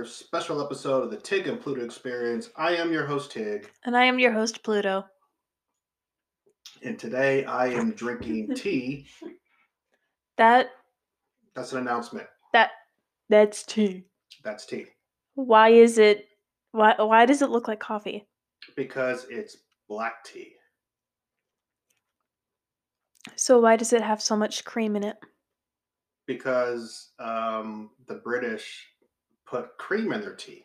another special episode of the Tig and Pluto Experience. I am your host, Tig, And I am your host, Pluto. and today I am drinking tea. That That's an announcement. that that's tea. That's tea Why is it why why does it look like coffee? because it's black tea. So why does it have so much cream in it? Because um, the British put cream in their tea.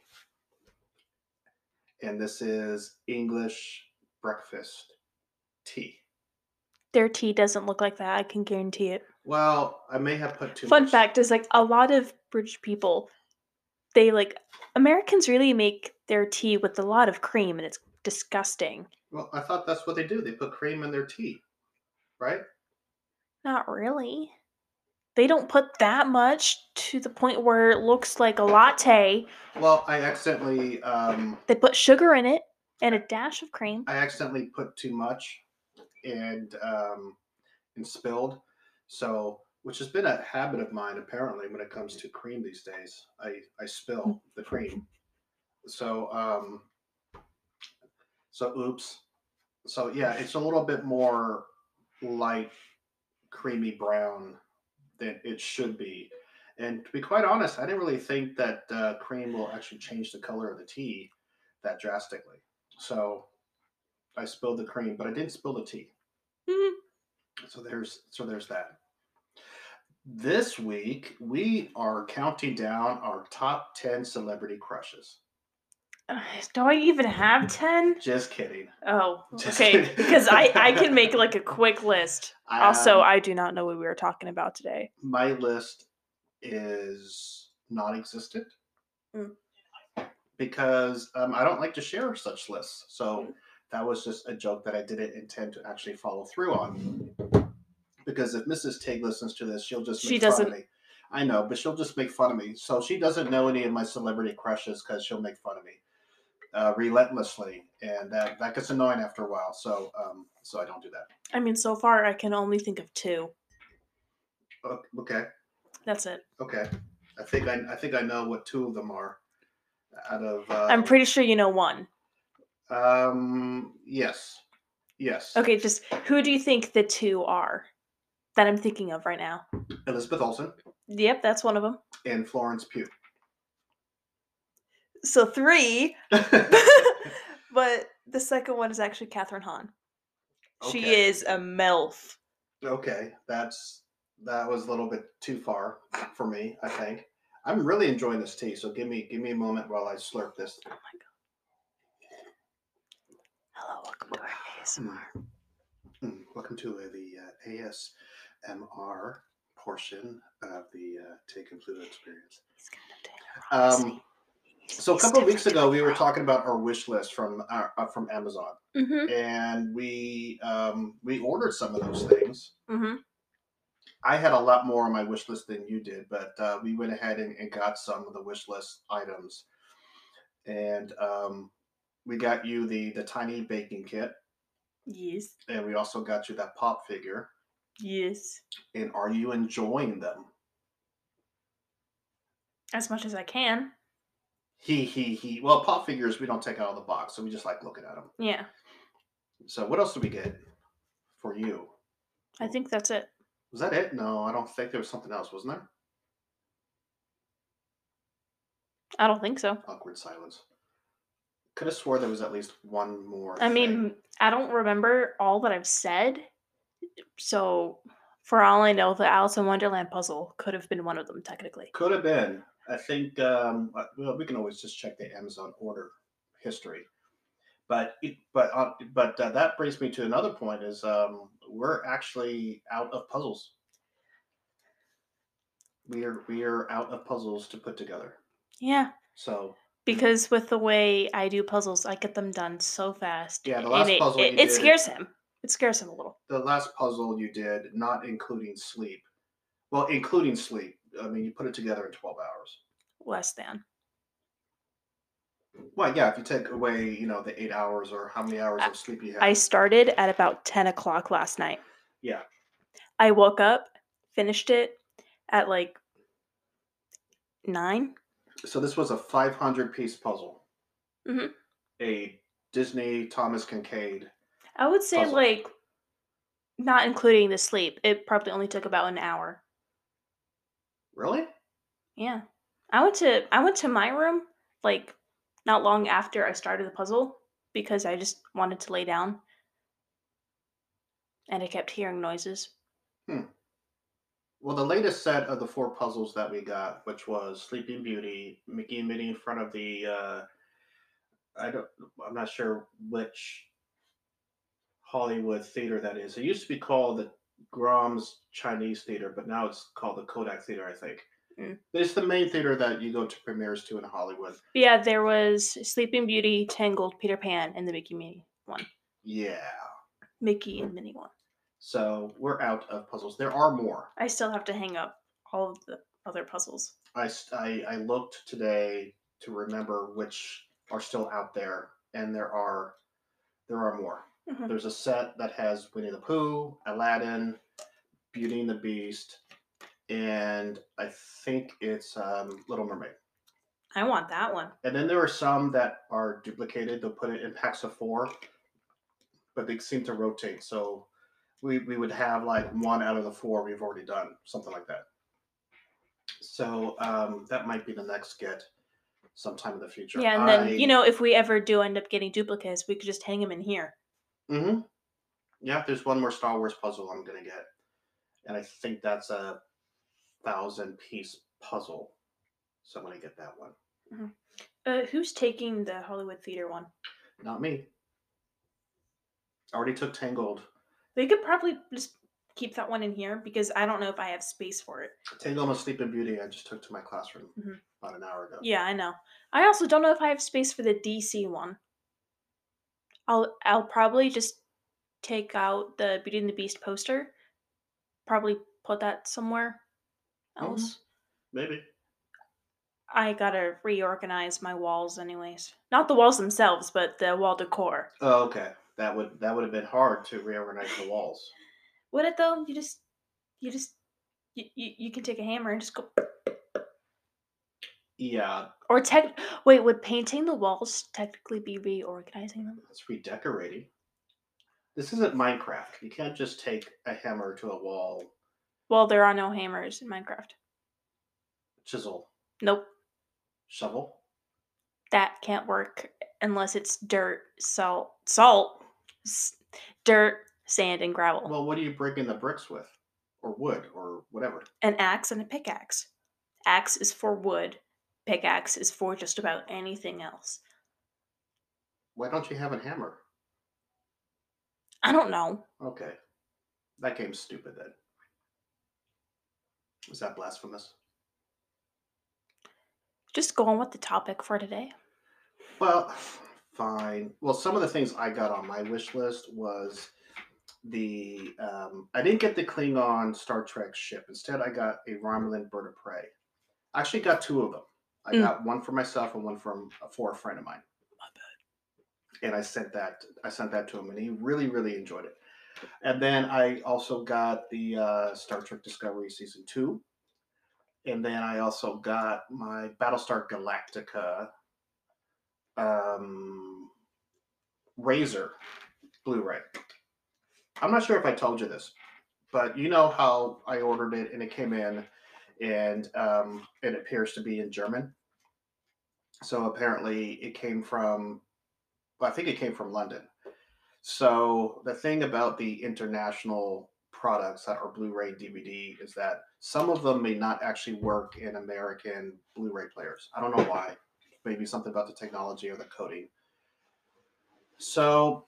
And this is English breakfast tea. Their tea doesn't look like that, I can guarantee it. Well, I may have put too Fun much. fact is like a lot of British people they like Americans really make their tea with a lot of cream and it's disgusting. Well, I thought that's what they do. They put cream in their tea, right? Not really. They don't put that much to the point where it looks like a latte. Well, I accidentally um, They put sugar in it and a dash of cream. I accidentally put too much and um, and spilled. So, which has been a habit of mine apparently when it comes to cream these days. I I spill the cream. So um, so oops. So yeah, it's a little bit more light, creamy brown than it should be. And to be quite honest, I didn't really think that uh, cream will actually change the color of the tea that drastically. So I spilled the cream, but I didn't spill the tea. Mhm. So there's so there's that. This week we are counting down our top 10 celebrity crushes. Do I even have 10? Just kidding. Oh, Just okay. kidding. Because I, I can make like a quick list. Also, Um, I do not know what we were talking about today. my list is non-existent Mm. because um, I don't like to share such lists. So that was just a joke that I didn't intend to actually follow through on. Because if Mrs. Tig listens to this, she'll just She make fun doesn't- of me. I know, but she'll just make fun of me. So she doesn't know any of my celebrity crushes because she'll make fun of me uh, relentlessly, and that that gets annoying after a while. So um, so I don't do that. I mean, so far I can only think of two. Okay. That's it. Okay, I think I, I think I know what two of them are. Out of uh, I'm pretty sure you know one. Um. Yes. Yes. Okay, just who do you think the two are that I'm thinking of right now? Elizabeth Olsen Yep, that's one of them. and Florence Pugh. So three, but the second one is actually Kathryn Hahn. She Okay. is a MILF. okay, that's that was a little bit too far for me. I think I'm really enjoying this tea. So give me give me a moment while I slurp this. Oh my god. Hello, welcome to our ASMR. Mm, Welcome to uh, the uh, ASMR portion of the uh, Tig and Pluto experience. He's kind of doing Um, So a couple of weeks ago, we were talking about our wish list from our, uh, from Amazon, Mm-hmm. and we um, we ordered some of those things. Mm-hmm. I had a lot more on my wish list than you did, but uh, we went ahead and, and got some of the wish list items, and um, we got you the the tiny baking kit, Yes. and we also got you that pop figure. Yes. And are you enjoying them? As much as I can. He he he. Well, pop figures we don't take out of the box, so we just like looking at them. Yeah. So what else did we get for you? I think that's it. Was that it? No, I don't think there was something else, wasn't there? I don't think so. Awkward silence. Could have swore there was at least one more. I thing. mean, I don't remember all that I've said. So, for all I know, the Alice in Wonderland puzzle could have been one of them, technically. could have been. I think. Um, uh, well, we can always just check the Amazon order history. But it, but uh, but uh, that brings me to another point: is um, we're actually out of puzzles. We are we are out of puzzles to put together. Yeah. So Because with the way I do puzzles, I get them done so fast. Yeah, the last it, puzzle it, it did- scares him. It scares him a little. the last puzzle you did, not including sleep, well, including sleep. I mean, you put it together in twelve hours. Less than. Well, yeah, if you take away, you know, the eight hours or how many hours I- of sleep you had. I started at about 10 o'clock last night. Yeah. I woke up, finished it at like 9. So this was a 500 piece puzzle. Mhm. A Disney Thomas Kinkade. I would say Puzzle. like not including the sleep, it probably only took about an hour. Really? Yeah. I went to I went to my room like not long after I started the puzzle because I just wanted to lay down. And I kept hearing noises. Hmm. Well, the latest set of the four puzzles that we got, which was Sleeping Beauty, Mickey and Minnie in front of the, uh, I don't, I'm not sure which Hollywood theater that is. It used to be called the Grauman's Chinese Theater, but now it's called the Kodak Theater, I think. Mm. It's the main theater that you go to premieres to in Hollywood. Yeah, there was Sleeping Beauty, Tangled, Peter Pan, and the Mickey Minnie one. Yeah. Mickey and Minnie one. So we're out of puzzles. There are more. I still have to hang up all of the other puzzles. I I looked today to remember which are still out there, and there are there are more. Mhm. There's a set that has Winnie the Pooh, Aladdin, Beauty and the Beast, and I think it's um, Little Mermaid. I want that one. And then there are some that are duplicated. They'll put it in packs of four, but they seem to rotate. So we, we would have like one out of the four we've already done, something like that. So um, that might be the next get sometime in the future. Yeah, and then you know if we ever do end up getting duplicates, we could just hang them in here. Hmm Yeah, there's one more Star Wars puzzle I'm gonna get, and I think that's a thousand piece puzzle. So I'm gonna get that one. Uh, who's taking the Hollywood Theater one? Not me. I already took Tangled. We could probably just keep that one in here because I don't know if I have space for it. Tangled and Sleeping Beauty. I just took to my classroom Mhm. about an hour ago. Yeah, I know. I also don't know if I have space for the DC one. I'll I'll probably just take out the Beauty and the Beast poster. Probably put that somewhere Mhm. else. Maybe. I gotta reorganize my walls anyways. Not the walls themselves, but the wall decor. Oh, okay. That would that would have been hard to reorganize the walls. Would it though? You just you just you, you, you can take a hammer and just go Yeah, or tech wait, would painting the walls technically be reorganizing them? it's redecorating. This isn't Minecraft. You can't just take a hammer to a wall, Well, there are no hammers in Minecraft. chisel, Nope. shovel. that can't work unless it's dirt, salt, salt, s- dirt, sand, and gravel. Well, what are you breaking the bricks with, or wood, or whatever? An axe and a pickaxe. Axe is for wood. Pickaxe is for just about anything else. Why don't you have a hammer? I don't know. Okay, that game's stupid. Then is that blasphemous? Just go on with the topic for today. Well, fine. Well, some of the things I got on my wish list was the um, I didn't get the Klingon Star Trek ship. Instead, I got a Romulan bird of prey. I actually got two of them. I Mm. got one for myself and one from for a friend of mine. My bad. And I sent that I sent that to him, and he really really enjoyed it. And then I also got the uh, Star Trek Discovery season two. And then I also got my Battlestar Galactica um, Razor Blu-ray. I'm not sure if I told you this, but you know how I ordered it and it came in, and um, it appears to be in German. So apparently, it came from. Well, I think it came from London. So the thing about the international products that are Blu-ray DVD is that some of them may not actually work in American Blu-ray players. I don't know why maybe something about the technology or the coding. So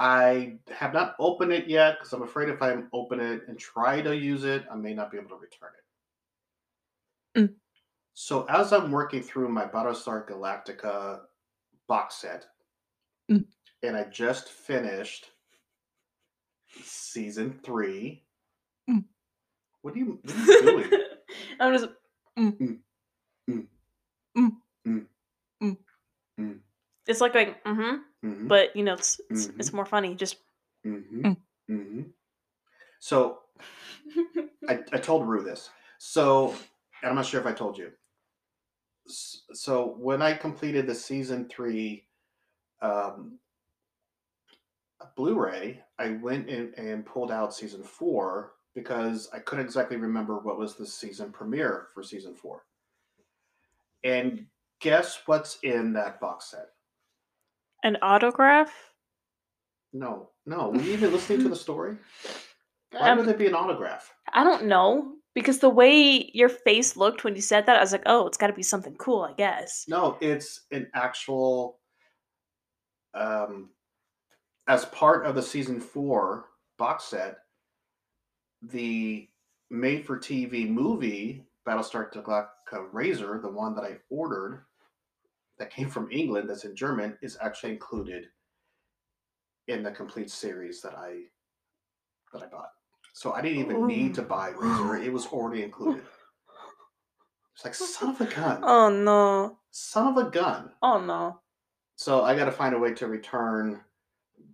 I have not opened it yet because I'm afraid if I open it and try to use it, I may not be able to return it. Mm. So as I'm working through my Battlestar Galactica box set, Mm. and I just finished season three. Mm. What are you, what are you doing? I'm just. mm. Mm, mm. It's like going, mm-hmm, Mhm. but you know, it's it's, it's Mhm. more funny. Just hmm Mm. hmm So I, I told Rue this. So I'm not sure if I told you. So when I completed the season three um, Blu-ray, I went in and pulled out season four because I couldn't exactly remember what was the season premiere for season four. And guess what's in that box set? An autograph? No, no. Were you even listening to the story? Why Um, would it be an autograph? I don't know because the way your face looked when you said that, I was like, "Oh, it's got to be something cool, I guess." No, it's an actual. Um, as part of the season four box set, the made-for-TV movie Battlestar Galactica Razor, the one that I ordered, that came from England, that's in German, is actually included in the complete series that I that I bought. So I didn't even need to buy Razor; it was already included. It's like son of a gun, Oh no! son of a gun. Oh no! So I got to find a way to return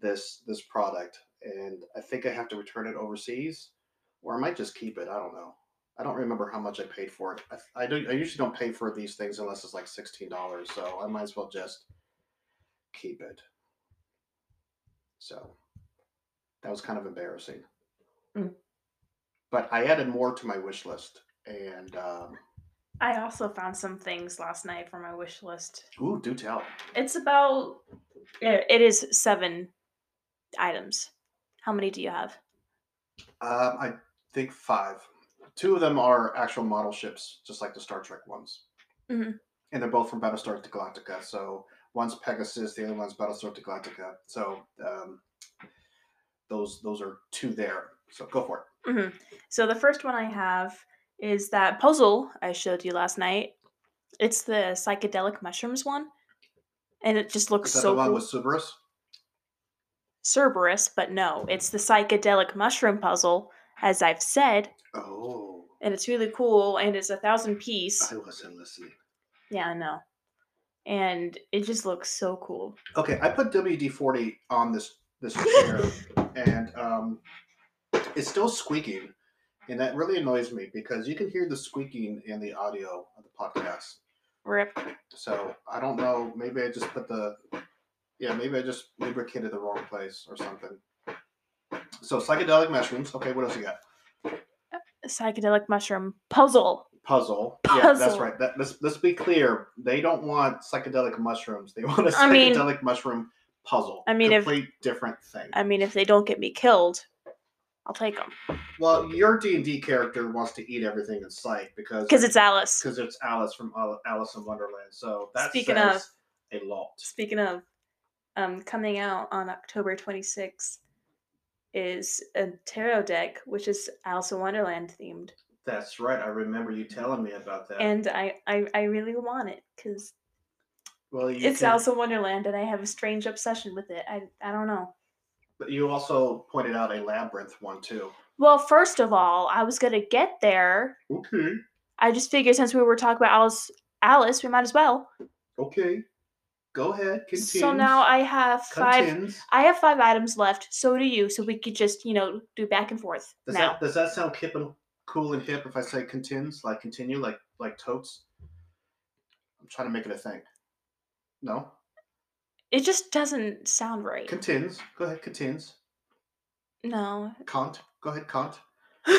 this this product, and I think I have to return it overseas, or I might just keep it. I don't know. I don't remember how much I paid for it. I, I don't. I usually don't pay for these things unless it's like sixteen dollars. So I might as well just keep it. So that was kind of embarrassing. Mm. But I added more to my wish list, and um, I also found some things last night for my wish list. ooh, do tell. It's about. It is seven items. How many do you have? Um, I think five. Two of them are actual model ships, just like the Star Trek ones. Mhm. And they're both from Battlestar Galactica. So one's Pegasus, the other one's Battlestar Galactica. So um, those those are two there. So go for it. hmm So the first one I have is that puzzle I showed you last night. It's the psychedelic mushrooms one, and it just looks Is that so the one cool. with Subarus? Cerberus, but no, it's the psychedelic mushroom puzzle, as I've said, Oh, and it's really cool, and it's a thousand piece. I wasn't listening. Yeah, I know. And it just looks so cool. Okay, I put WD forty on this this chair, and um, it's still squeaking, and that really annoys me because you can hear the squeaking in the audio of the podcast. Rip. So I don't know. Maybe I just put the yeah. Maybe I just lubricated the wrong place or something. So psychedelic mushrooms. Okay, what else you got? Psychedelic mushroom puzzle. Puzzle. Yeah, that's right. That, let's let's be clear. They don't want psychedelic mushrooms. They want a I mean- psychedelic mushroom puzzle. I mean, if- complete different thing. I mean, if they don't get me killed, I'll take them well, your D and D character wants to eat everything in sight because because it's Alice. because it's Alice from Alice in Wonderland. So that Speaking of- a lot. Speaking of, um, coming out on October 26th is a tarot deck, which is Alice in Wonderland themed, That's right. I remember you telling me about that. and I I, I really want it because well, it's can- Alice in Wonderland, and I have a strange obsession with it. I I don't know. But you also pointed out a labyrinth one too. Well, first of all, I was gonna get there. Okay. I just figured since we were talking about Alice, Alice, we might as well. Okay. Go ahead. Continue. So now I have five. Contins. I have five items left. So do you. So we could just you know do back and forth Does now. that does that sound hip and cool and hip if I say contins like continue like like totes? I'm trying to make it a thing. No. It just doesn't sound right. Contins. Go ahead. Contins. no. Cont. Go ahead. Cont.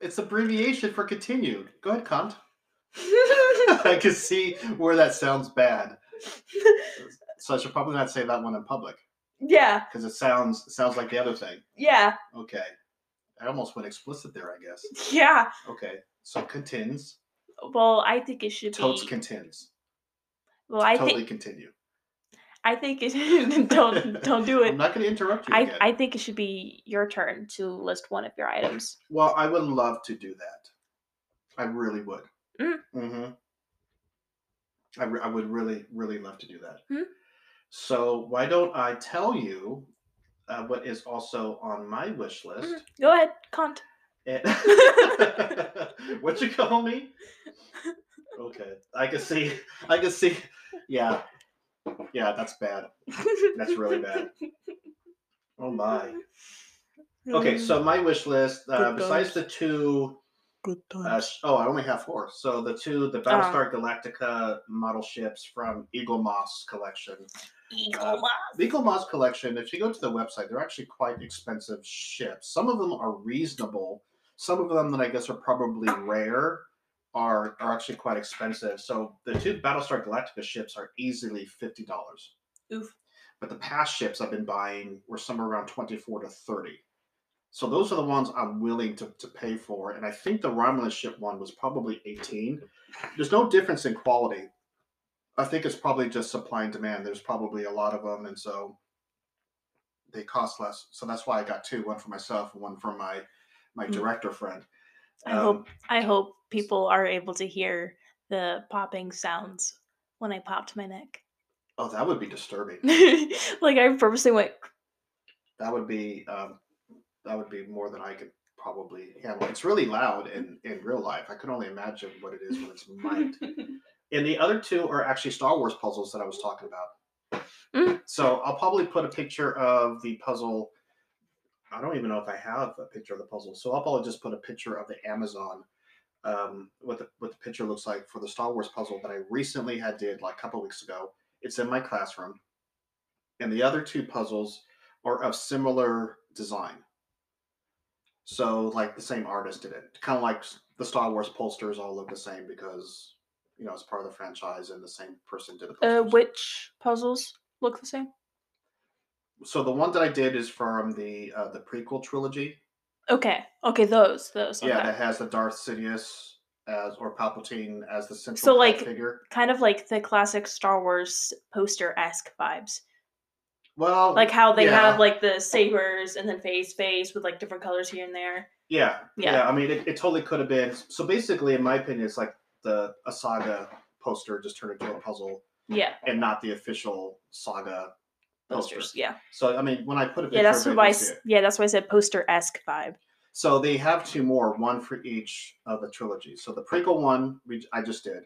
It's abbreviation for continued. Go ahead. Cont. I can see where that sounds bad. So I should probably not say that one in public yeah. because it sounds it sounds like the other thing. Yeah. Okay. I almost went explicit there, I guess. Yeah. Okay. So contins. Well, I think it should Totes be. contins. well, I totally think continue. I think it. don't don't do it. I'm not going to interrupt you I again. I think it should be your turn to list one of your items. well, I would love to do that. I really would. Mm. Mm-hmm. I, re- I would really, really love to do that. Mm. So why don't I tell you uh, what is also on my wish list? Mhm. Go ahead, cunt. And- what you call me? Okay, I can see. I can see. Yeah, yeah, that's bad. That's really bad. Oh my. Okay, Mm. so my wish list, uh, besides the two Good Uh, sh- oh, I only have four. So the two, the Battlestar Galactica model ships from Eaglemoss collection. Eagle uh, Moss. The Eaglemoss collection, if you go to the website, they're actually quite expensive ships. Some of them are reasonable. Some of them that I guess are probably rare are are actually quite expensive. So the two Battlestar Galactica ships are easily fifty dollars. Oof. But the past ships I've been buying were somewhere around twenty four to thirty. So those are the ones I'm willing to, to pay for. And I think the Romulan ship one was probably 18. There's no difference in quality. I think it's probably just supply and demand. There's probably a lot of them, and so they cost less. So that's why I got two: one for myself and one for my my Mm. director friend. I Um, hope I hope people are able to hear the popping sounds when I popped my neck. Oh, that would be disturbing. like I purposely went. that would be um, that would be more than I could probably handle. It's really loud in in real life. I can only imagine what it is when it's mic'd. And the other two are actually Star Wars puzzles that I was talking about. Mm. So I'll probably put a picture of the puzzle. I don't even know if I have a picture of the puzzle. So I'll probably just put a picture of the Amazon, um, what the what the picture looks like for the Star Wars puzzle that I recently had did like a couple weeks ago. It's in my classroom, and the other two puzzles are of similar design. So like the same artist did it, kind of like the Star Wars posters all look the same because you know it's part of the franchise and the same person did the Uh, which puzzles look the same? so the one that I did is from the uh, the prequel trilogy. Okay, okay, those, those. Yeah, okay. that has the Darth Sidious as or Palpatine as the central So, like, figure. kind of like the classic Star Wars poster esque vibes. Well, Like how they yeah, have like the sabers and then phase phase with like different colors here and there. yeah, Yeah. yeah, I mean, it, it totally could have been. So basically, in my opinion, it's like the a saga poster just turned into a puzzle Yeah, and not the official saga poster. posters. Yeah, So I mean, when I put a yeah. That's it, why. I you'll see s- it. Yeah, that's why I said poster esque vibe. So they have two more, one for each of the trilogies. So the prequel one we, I just did.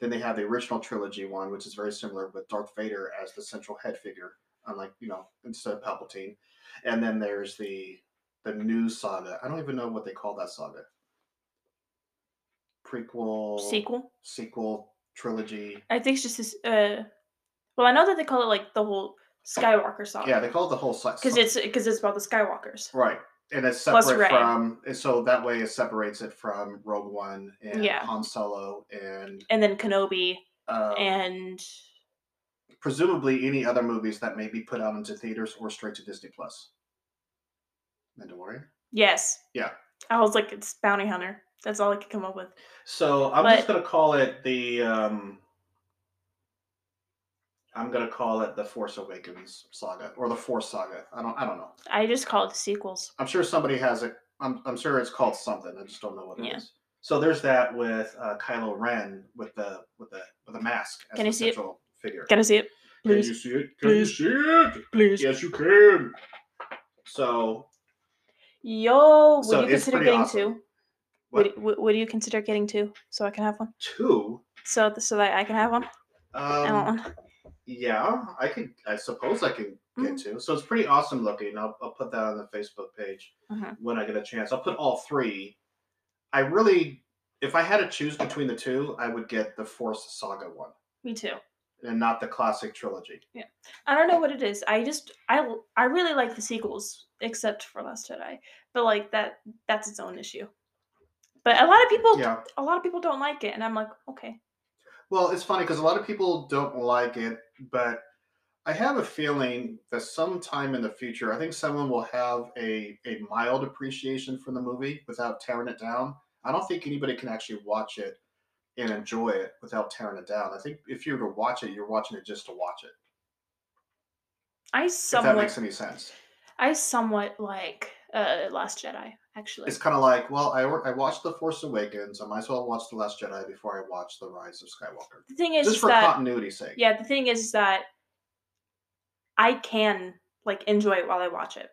Then they have the original trilogy one, which is very similar with Darth Vader as the central head figure, unlike you know instead of Palpatine. And then there's the the new saga. I don't even know what they call that saga. Prequel, Sequel. sequel, trilogy. I think it's just this. Uh, well, I know that they call it like the whole Skywalker saga. Yeah, they call it the whole saga. because it's because it's about the Skywalkers. Right. And it's separate from, and so that way it separates it from Rogue One and Yeah. Han Solo and And then Kenobi um, and presumably any other movies that may be put out into theaters or straight to Disney Plus. Mandalorian. yes, Yeah. I was like, it's Bounty Hunter. That's all I could come up with. So I'm But- just gonna call it the. Um, I'm gonna call it the Force Awakens saga or the Force saga. I don't. I don't know. I just call it the sequels. I'm sure somebody has it. I'm, I'm sure it's called something. I just don't know what it is. Yeah. So there's that with uh, Kylo Ren with the with the with the mask as Can the I see it? Figure. Can I see it? Please. Can you see it? Can Please. you see it? please. Yes, you can. So Yo, would So you consider getting awesome. two? what? What do you consider getting two? So I can have one. Two. So so that I can have one. I want Um, one. yeah, I could. I suppose I can get Mhm. two. So it's pretty awesome looking. I'll, I'll put that on the Facebook page Mhm. when I get a chance. I'll put all three. I really, if I had to choose between the two, I would get the Force Saga one Me too. And not the classic trilogy. Yeah, I don't know what it is. I just I I really like the sequels, except for Last Jedi. But like that that's its own issue. But a lot of people Yeah. a lot of people don't like it, and I'm like, okay. Well, it's funny because a lot of people don't like it, but I have a feeling that sometime in the future, I think someone will have a, a mild appreciation for the movie without tearing it down. I don't think anybody can actually watch it and enjoy it without tearing it down. I think if you were to watch it, you're watching it just to watch it. I If that somewhat makes any sense. I somewhat like uh Last Jedi actually. It's kind of like, well, I, I watched The Force Awakens. I might as well watch The Last Jedi before I watch The Rise of Skywalker. the thing is, Just for that continuity's sake. yeah, the thing is that I can like enjoy it while I watch it.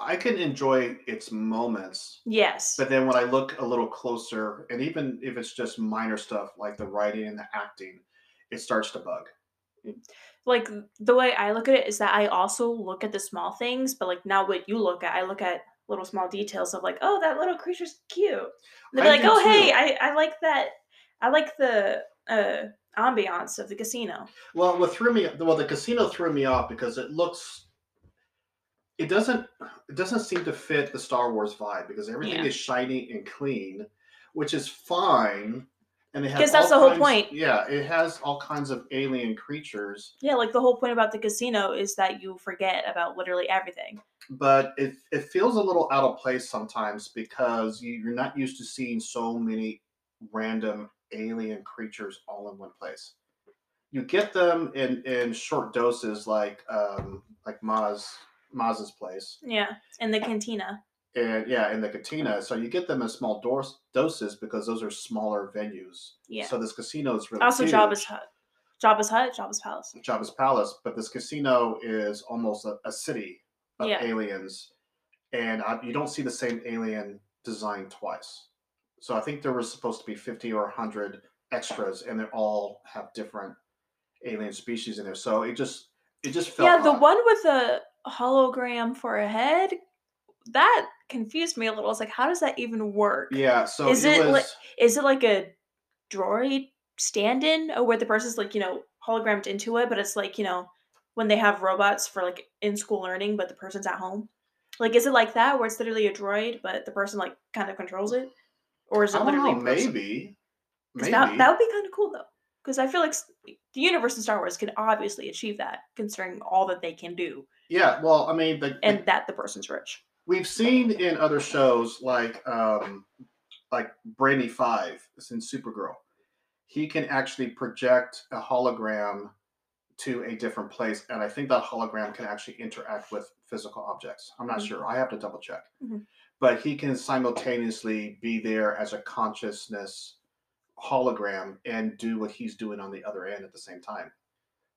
I can enjoy its moments Yes. But then when I look a little closer, and even if it's just minor stuff like the writing and the acting, it starts to bug. like the way I look at it is that I also look at the small things, but like not what you look at, I look at little small details of like, oh, that little creature's cute. Be I like, oh, hey. I, I like that. I like the uh, ambiance of the casino. Well, what threw me well, the casino threw me off because it looks it doesn't it doesn't seem to fit the Star Wars vibe because everything Yeah. is shiny and clean, which is fine. And it has 'Cause that's the whole kinds- point. Yeah, it has all kinds of alien creatures, Yeah, like the whole point about the casino is that you forget about literally everything. but it it feels a little out of place sometimes because you, you're not used to seeing so many random alien creatures all in one place. You get them in in short doses, like um, like Maz Maz's place. Yeah, in the cantina. and yeah, in the cantina. So you get them in small dos- doses because those are smaller venues. Yeah. So this casino is really also, huge. Jabba's hut. Jabba's hut, Jabba's palace. Jabba's palace, but this casino is almost a, a city of Yeah. aliens, and uh, you don't see the same alien design twice. So I think there was supposed to be fifty or hundred extras, and they all have different alien species in there. So it just it just felt Yeah, the odd. one with the hologram for a head, that confused me a little. It's like, how does that even work? Yeah, so Is it, was. like- Is it like a droid stand-in, or where the person's like, you know, hologrammed into it, but it's like, you know, when they have robots for like in school learning, but the person's at home? Like, is it like that, where it's literally a droid, but the person like kind of controls it, or is it I literally know. Maybe. Maybe. That, that would be kind of cool though. Because I feel like the universe in Star Wars can obviously achieve that, considering all that they can do, Yeah, well, I mean, the, and that the person's rich. we've seen in other shows like um, like Brainy Five is in Supergirl. He can actually project a hologram to a different place, and I think that hologram can actually interact with physical objects. I'm not Mhm. sure. I have to double check. Mhm. But he can simultaneously be there as a consciousness hologram and do what he's doing on the other end at the same time.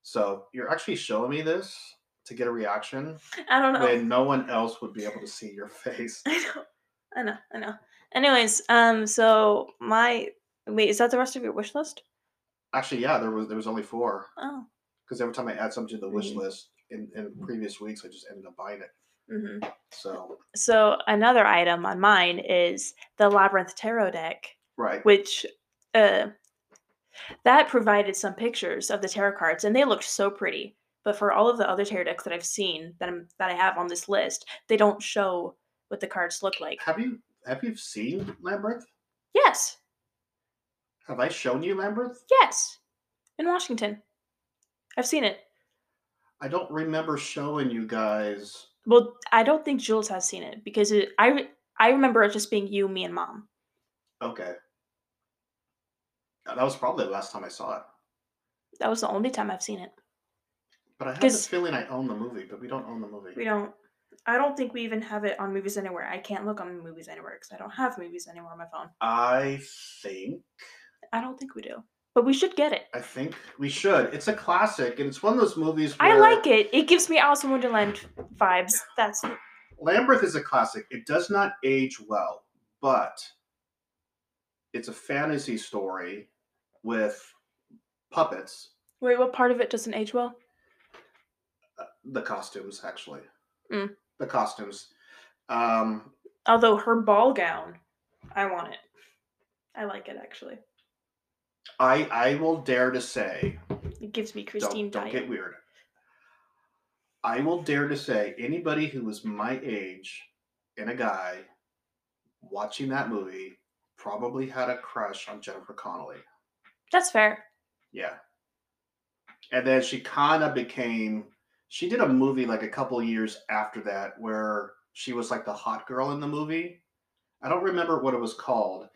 So you're actually showing me this to get a reaction I don't know. when no one else would be able to see your face. I know, I know, I know. Anyways, um, so my wait, is that the rest of your wish list? Actually, yeah, there was there was only four Oh, because every time I add something to the wish Mhm. list in, in previous weeks, I just ended up buying it. Mm-hmm. So so another item on mine is the Labyrinth Tarot deck, right, which uh, that provided some pictures of the tarot cards, and they looked so pretty. But for all of the other tarot decks that I've seen that I'm that I have on this list, they don't show what the cards look like. have you have you seen Labyrinth? Yes, Have I shown you Labyrinth? yes, in Washington, I've seen it. I don't remember showing you guys. Well, I don't think Jules has seen it because it, I I remember it just being you, me, and mom. Okay, that was probably the last time I saw it. That was the only time I've seen it. But I have 'Cause- feeling I own the movie, but we don't own the movie. We don't. I don't think we even have it on Movies Anywhere. I can't look on Movies Anywhere because I don't have Movies Anywhere on my phone. I think I don't think we do, but we should get it. I think we should. It's a classic, and it's one of those movies. I like it. It gives me Alice in Wonderland vibes. That's Labyrinth is a classic. It does not age well, but it's a fantasy story with puppets. wait. What part of it doesn't age well? The costumes, actually. Mm. The costumes. Um, Although her ball gown, I want it. I like it actually. I I will dare to say, It gives me Christine don't, don't get weird. I will dare to say, anybody who was my age and a guy watching that movie probably had a crush on Jennifer Connelly. That's fair. Yeah. And then she kind of became she did a movie like a couple years after that where she was like the hot girl in the movie. I don't remember what it was called,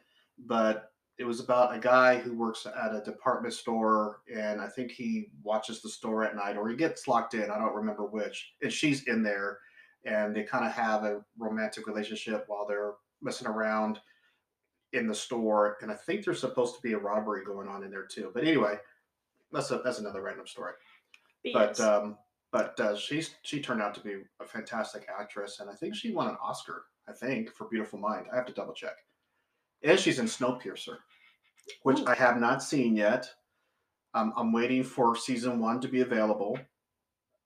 but it was about a guy who works at a department store and I think he watches the store at night or he gets locked in, I don't remember which. And she's in there and they kind of have a romantic relationship while they're messing around in the store and I think there's supposed to be a robbery going on in there too. But anyway, that's a, that's another random story. But um, but uh, she's she turned out to be a fantastic actress, and I think she won an Oscar. I think for Beautiful Mind. I have to double check. And she's in Snowpiercer, which Ooh. I have not seen yet. Um, I'm waiting for season one to be available.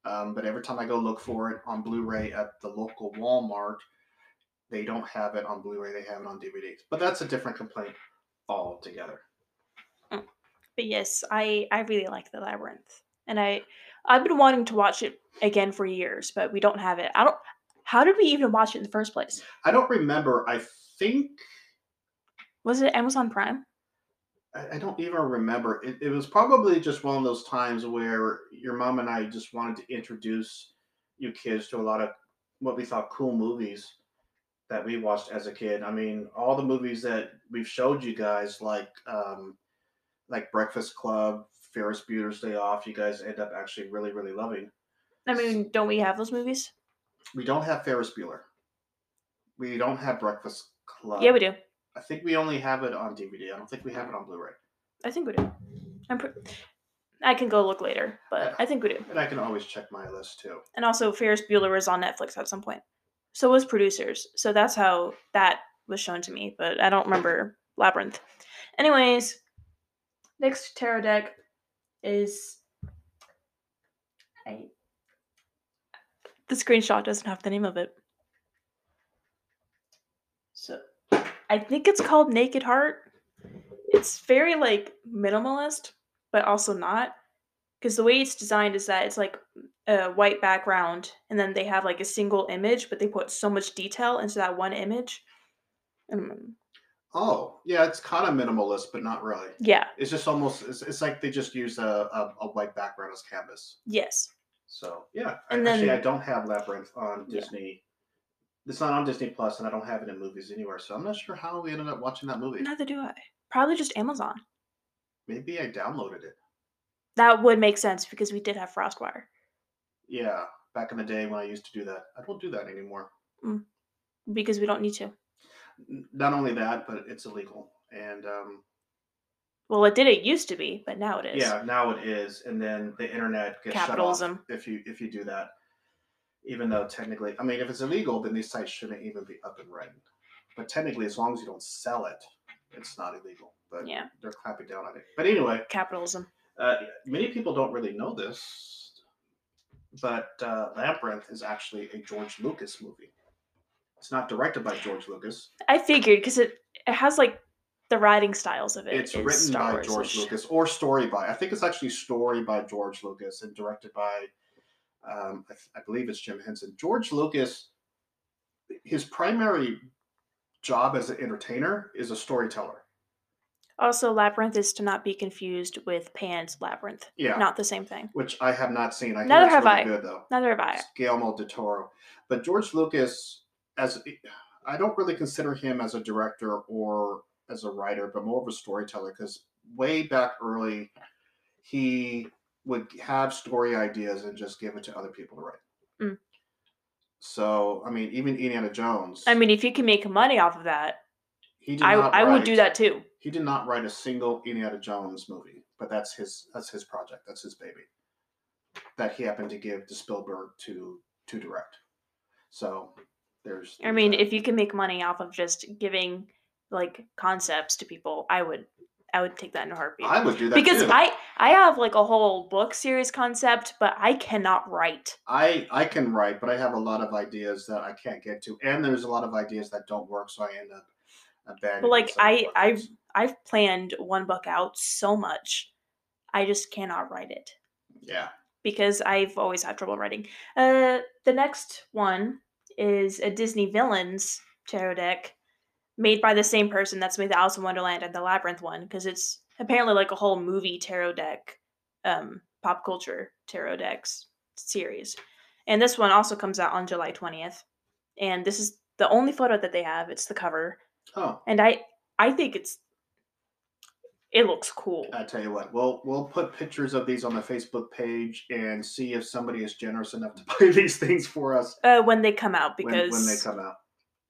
Um, but every time I go look for it on Blu-ray at the local Walmart, they don't have it on Blu-ray. They have it on DVD. But that's a different complaint altogether. But yes, I I really like the labyrinth, and I I've been wanting to watch it again for years, but we don't have it. I don't. How did we even watch it in the first place? I don't remember. I think Was it Amazon Prime? I I don't even remember. It, it was probably just one of those times where your mom and I just wanted to introduce you kids to a lot of what we thought cool movies that we watched as a kid. I mean, all the movies that we've showed you guys, like um, like Breakfast Club, Ferris Bueller's Day Off, you guys end up actually really, really loving. I mean, don't we have those movies? We don't have Ferris Bueller. We don't have Breakfast Club. yeah, we do. I think we only have it on DVD. I don't think we have it on Blu-ray. I think we do. I'm. Pre- I can go look later, but I think we do. And I can always check my list too. And also, Ferris Bueller was on Netflix at some point. So was Producers. So that's how that was shown to me, but I don't remember Labyrinth. Anyways, next tarot deck is. I. The screenshot doesn't have the name of it. So I think it's called Naked Heart. It's very like minimalist, but also not. Because the way it's designed is that it's like a white background and then they have like a single image but they put so much detail into that one image um, Oh, yeah, it's kind of minimalist, but not really. yeah It's just almost it's, it's like they just use a, a, a white background as canvas. yes So yeah, And I, actually, I don't have Labyrinth on Yeah. Disney. It's not on Disney Plus, and I don't have it in movies anywhere. So I'm not sure how we ended up watching that movie. neither do i probably just amazon Maybe I downloaded it. that would make sense because we did have frostwire Yeah, back in the day when I used to do that. I don't do that anymore. Mm. because we don't need to Not only that, but it's illegal. And um, well it did it used to be but now it is yeah, now it is. And then the internet gets Capitalism. shut off if you if you do that. Even though technically, I mean, if it's illegal, then these sites shouldn't even be up and running. But technically, as long as you don't sell it, it's not illegal. But yeah they're clamping down on it. But anyway, capitalism uh, many people don't really know this, but uh, Labyrinth is actually a George Lucas movie. It's not directed by George Lucas. i figured because it it has like the writing styles of it It's written Star by Wars-ish. George Lucas or story by. I think it's actually story by George Lucas and directed by, um, I, I believe it's Jim Henson. George Lucas, his primary job as an entertainer is a storyteller. also labyrinth is to not be confused with pan's labyrinth Yeah, not the same thing which I have not seen. I Neither have really I. good though. neither have i Guillermo del Toro. But George Lucas, as I don't really consider him as a director or as a writer, but more of a storyteller because way back early, he would have story ideas and just give it to other people to write. Mm. So, I mean, even Indiana Jones. I mean, if you can make money off of that, he I, I would do that too. He did not write a single Indiana Jones movie, but that's his that's his project. That's his baby. That he happened to give to Spielberg to to direct. So there's. I mean, that. if you can make money off of just giving like concepts to people, I would I would take that in a heartbeat. I would do that because too. I I have like a whole book series concept, but I cannot write. I I can write, but I have a lot of ideas that I can't get to, and there's a lot of ideas that don't work, so I end up abandoning. But like I I've. I've planned one book out so much, I just cannot write it yeah. because I've always had trouble writing. Uh, the next one is a Disney villains tarot deck made by the same person that's made the Alice in Wonderland and the Labyrinth one because it's apparently like a whole movie tarot deck, um, pop culture tarot decks series. And this one also comes out on July 20th. And this is the only photo that they have. It's the cover. Oh, And I I think it's it looks cool. I tell you what, we'll we'll put pictures of these on the Facebook page and see if somebody is generous enough to buy these things for us Uh, when they come out when, because when they come out.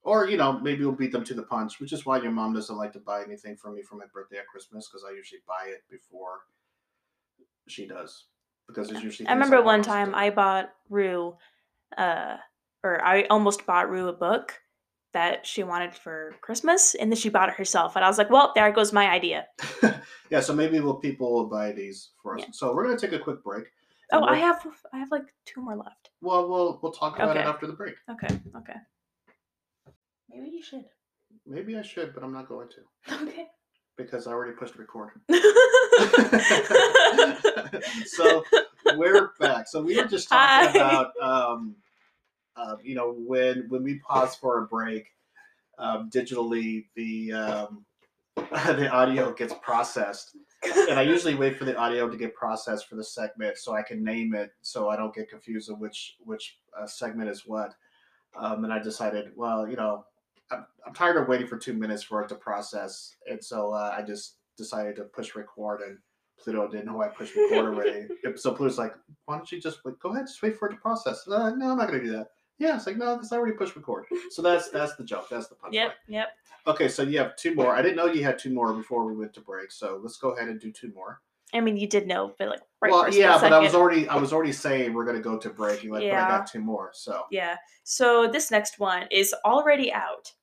Or you know, maybe we'll beat them to the punch, which is why your mom doesn't like to buy anything for me for my birthday or Christmas because I usually buy it before she does. Because there's usually. I things remember one to time do. I bought Rue, uh, or I almost bought Rue a book that she wanted for Christmas, and then she bought it herself, and I was like, "Well, there goes my idea." yeah, so maybe we'll people will buy these for us. Yeah. So we're gonna take a quick break. Oh, I have I have like two more left. Well, we'll we'll talk about it after the break. Okay, okay. Maybe you should. Maybe I should, but I'm not going to Okay. because I already pushed record. so we're back. So we were just talking Hi. about, um, uh, you know, when when we pause for a break, um, digitally the um, the audio gets processed, and I usually wait for the audio to get processed for the segment so I can name it, so I don't get confused of which which uh, segment is what. Um, and I decided, well, you know, I'm, I'm tired of waiting for two minutes for it to process, and so uh, I just decided to push record and. Pluto didn't know I pushed record already. so Pluto's like, why don't you just wait, go ahead, just wait for it to process? Uh, no, I'm not gonna do that. Yeah, it's like no, because I already pushed record. So that's that's the joke. That's the punchline. yep, yep. Okay, so you have two more. I didn't know you had two more before we went to break. So let's go ahead and do two more. I mean, you did know, but like right well, yeah, but I was already I was already saying we're gonna go to break. You like, but I got two more. So Yeah. So this next one is already out.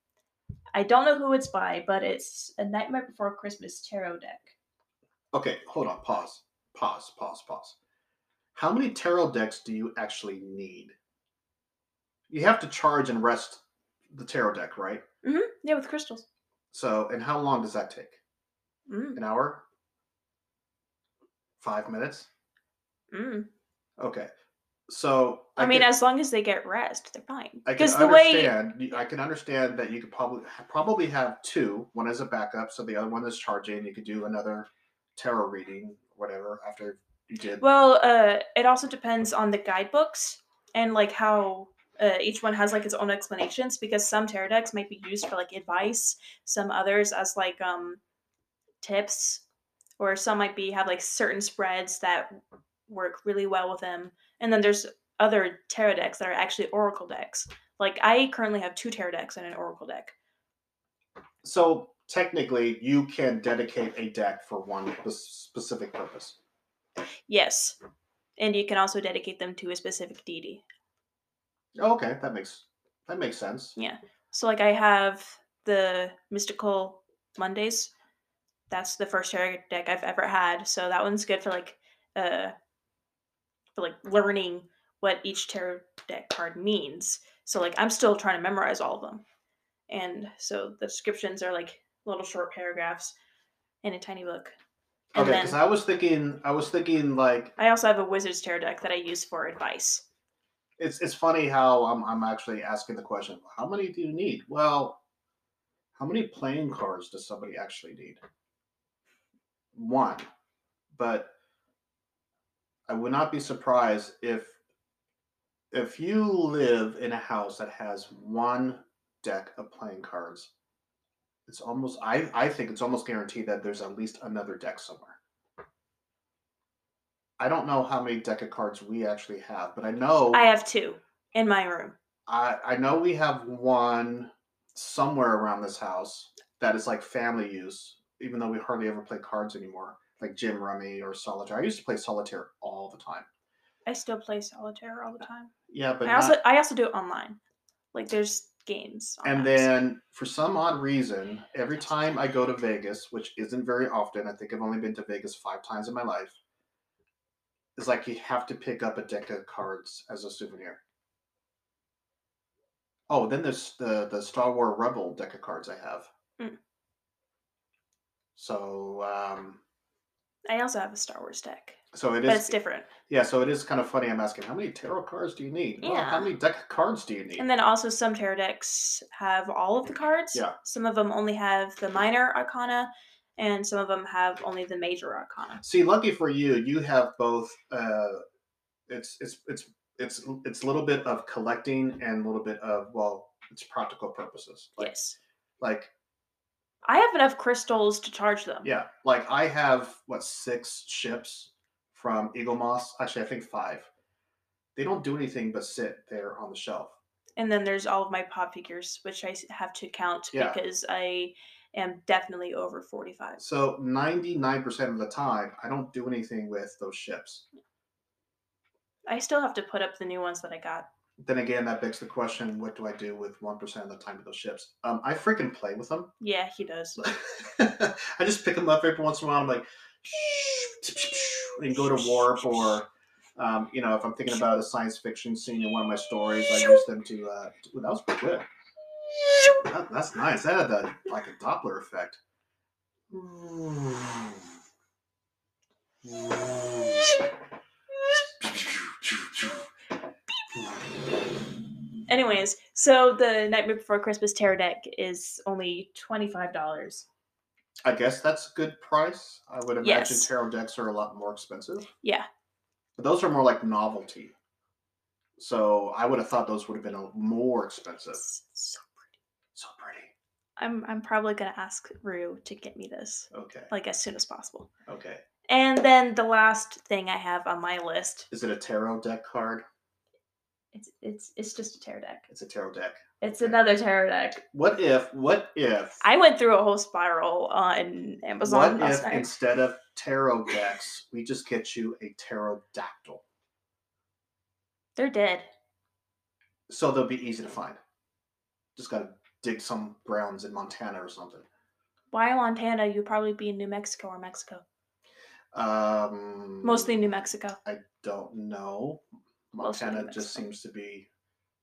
I don't know who it's by, but it's a Nightmare Before Christmas tarot deck. okay, hold on. Pause. Pause. Pause. Pause. How many tarot decks do you actually need? You have to charge and rest the tarot deck, right? Mm-hmm. Yeah, with crystals. So, and how long does that take? Mm. An hour? Five minutes? Mm. Okay. So I, mean, can- as long as they get rest, they're fine. I can Because the way understand. I can understand that you could probably probably have two. One as a backup, so the other one is charging. You could do another tarot reading, whatever, after you did. Well, uh, it also depends on the guidebooks and like how uh, each one has like its own explanations. Because some tarot decks might be used for like advice, some others as like um tips, or some might be have like certain spreads that work really well with them. And then there's other tarot decks that are actually oracle decks. Like I currently have two tarot decks and an oracle deck. so technically, you can dedicate a deck for one specific purpose. Yes, and you can also dedicate them to a specific deity. Okay, that makes that makes sense. Yeah. So like I have the Mystical Mondays. That's the first tarot deck I've ever had. So that one's good for like uh for like learning what each tarot deck card means. So like I'm still trying to memorize all of them. And so the descriptions are like little short paragraphs in a tiny book. And Okay, because I was thinking, I was thinking like I also have a Wizard's Tarot deck that I use for advice. It's it's funny how I'm I'm actually asking the question, how many do you need? Well, how many playing cards does somebody actually need? One. But I would not be surprised if if you live in a house that has one deck of playing cards, it's almost I, I think it's almost guaranteed that there's at least another deck somewhere. I don't know how many deck of cards we actually have, but I know I have two in my room. I I know we have one somewhere around this house that is like family use, even though we hardly ever play cards anymore, like Gin Rummy or Solitaire. I used to play Solitaire all the time. I still play solitaire all the time. Yeah, but I also I also do it online. Like there's games. on and then for some odd reason, every time I go to Vegas, which isn't very often, I think I've only been to Vegas five times in my life, it's like you have to pick up a deck of cards as a souvenir. Oh, then there's the the Star Wars Rebel deck of cards I have. Mm. So um, I also have a Star Wars deck, so it is, but it's different. yeah. So it is kind of funny. I'm asking how many tarot cards do you need? Well, how many deck of cards do you need? And then also some tarot decks have all of the cards. Yeah. Some of them only have the minor arcana, and some of them have only the major arcana. See, lucky for you, you have both. Uh, it's it's it's it's it's a little bit of collecting and a little bit of well, it's practical purposes. Like, yes. Like I have enough crystals to charge them. yeah, like I have what six ships from Eaglemoss. Actually, I think five. They don't do anything but sit there on the shelf. And then there's all of my pop figures, which I have to count Yeah. because I am definitely over 45. So ninety nine percent of the time, I don't do anything with those ships. I still have to put up the new ones that I got. Then again, that begs the question: What do I do with one percent of the time with those ships? Um, I freaking play with them. Yeah, he does. I just pick them up every once in a while. I'm like, and go to warp, or um, you know, if I'm thinking about a science fiction scene in one of my stories, I use them to. Uh, ooh, that was pretty good. That, that's nice. That had the like a Doppler effect. Anyways, so the Nightmare Before Christmas Tarot deck is only twenty five dollars. I guess that's a good price. I would imagine Yes. tarot decks are a lot more expensive, Yeah, but those are more like novelty. So I would have thought those would have been a, more expensive. it's so pretty. So pretty. I'm I'm probably gonna ask Rue to get me this Okay. like as soon as possible. Okay. And then the last thing I have on my list, Is it a tarot deck card? it's it's it's just a tarot deck. It's a tarot deck. It's Okay. another tarot deck. What if? What if? I went through a whole spiral uh, on Amazon what last if night. instead of tarot decks, we just get you a pterodactyl? They're dead. So they'll be easy to find. Just gotta dig some grounds in Montana or something. Why Montana? You'd probably be in New Mexico or Mexico. Um, Mostly New Mexico. I don't know. Mostly New Montana just Mexico. seems to be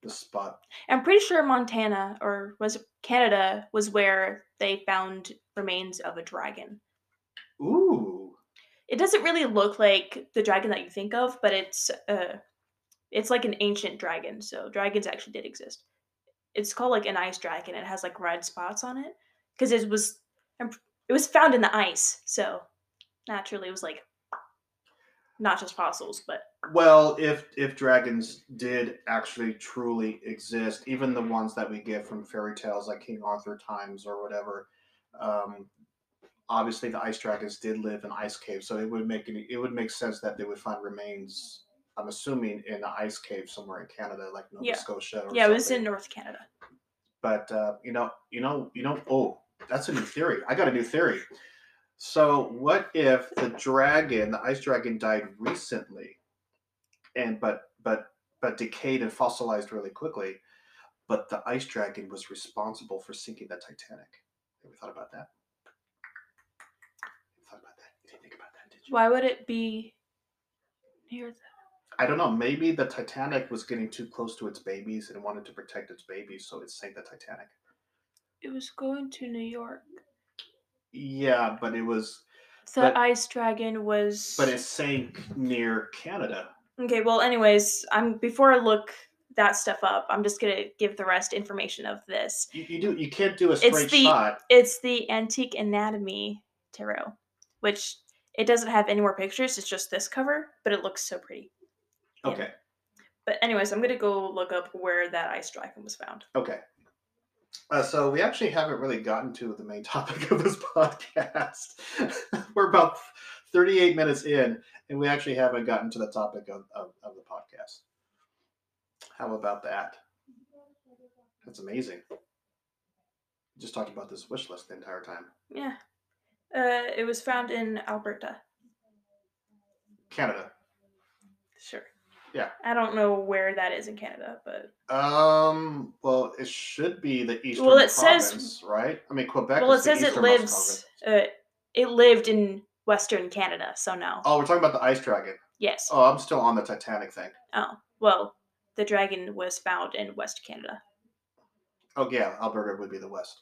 the spot. I'm pretty sure Montana or was it Canada was where they found remains of a dragon. Ooh, It doesn't really look like the dragon that you think of, but it's uh it's like an ancient dragon. So dragons actually did exist. It's called like an ice dragon. It has like red spots on it because it was it was found in the ice. So naturally it was like not just fossils, but well, if if dragons did actually truly exist, even the ones that we get from fairy tales like King Arthur times or whatever, um, obviously the ice dragons did live in ice caves, so it would make it, it would make sense that they would find remains. I'm assuming in an ice cave somewhere in Canada, like Nova Yeah. Scotia. Or yeah, it was in North Canada. but uh, you know, you know, you know. Oh, that's a new theory. I got a new theory. So, what if the dragon, the ice dragon, died recently, and but but but decayed and fossilized really quickly, but the ice dragon was responsible for sinking the Titanic? Ever thought about that? Thought about that? You didn't think about that, did you? Why would it be near the I don't know. Maybe the Titanic was getting too close to its babies and wanted to protect its babies, so it sank the Titanic. It was going to New York. Yeah, but it was The But- ice dragon was but it sank near Canada. Okay, well anyways, I'm before I look that stuff up, I'm just gonna give the rest information of this. You, you do you can't do a straight the- shot. It's the Antique Anatomy Tarot, which it doesn't have any more pictures, it's just this cover, but it looks so pretty. Yeah. Okay, But anyways, I'm gonna go look up where that ice dragon was found. okay. Uh, so we actually haven't really gotten to the main topic of this podcast. We're about 38 minutes in, and we actually haven't gotten to the topic of, of, of the podcast. How about that? That's amazing. Just talked about this wish list the entire time. Yeah. Uh it was found in Alberta. Canada. Sure. Yeah. I don't know where that is in Canada, but Um. Well, it should be the eastern Well, it says- right? I mean, Quebec. well, it says it lives. Uh, it lived in Western Canada, so no. Oh, we're talking about the ice dragon. Yes. Oh, I'm still on the Titanic thing. Oh well, the dragon was found in West Canada, Oh yeah, Alberta would be the west.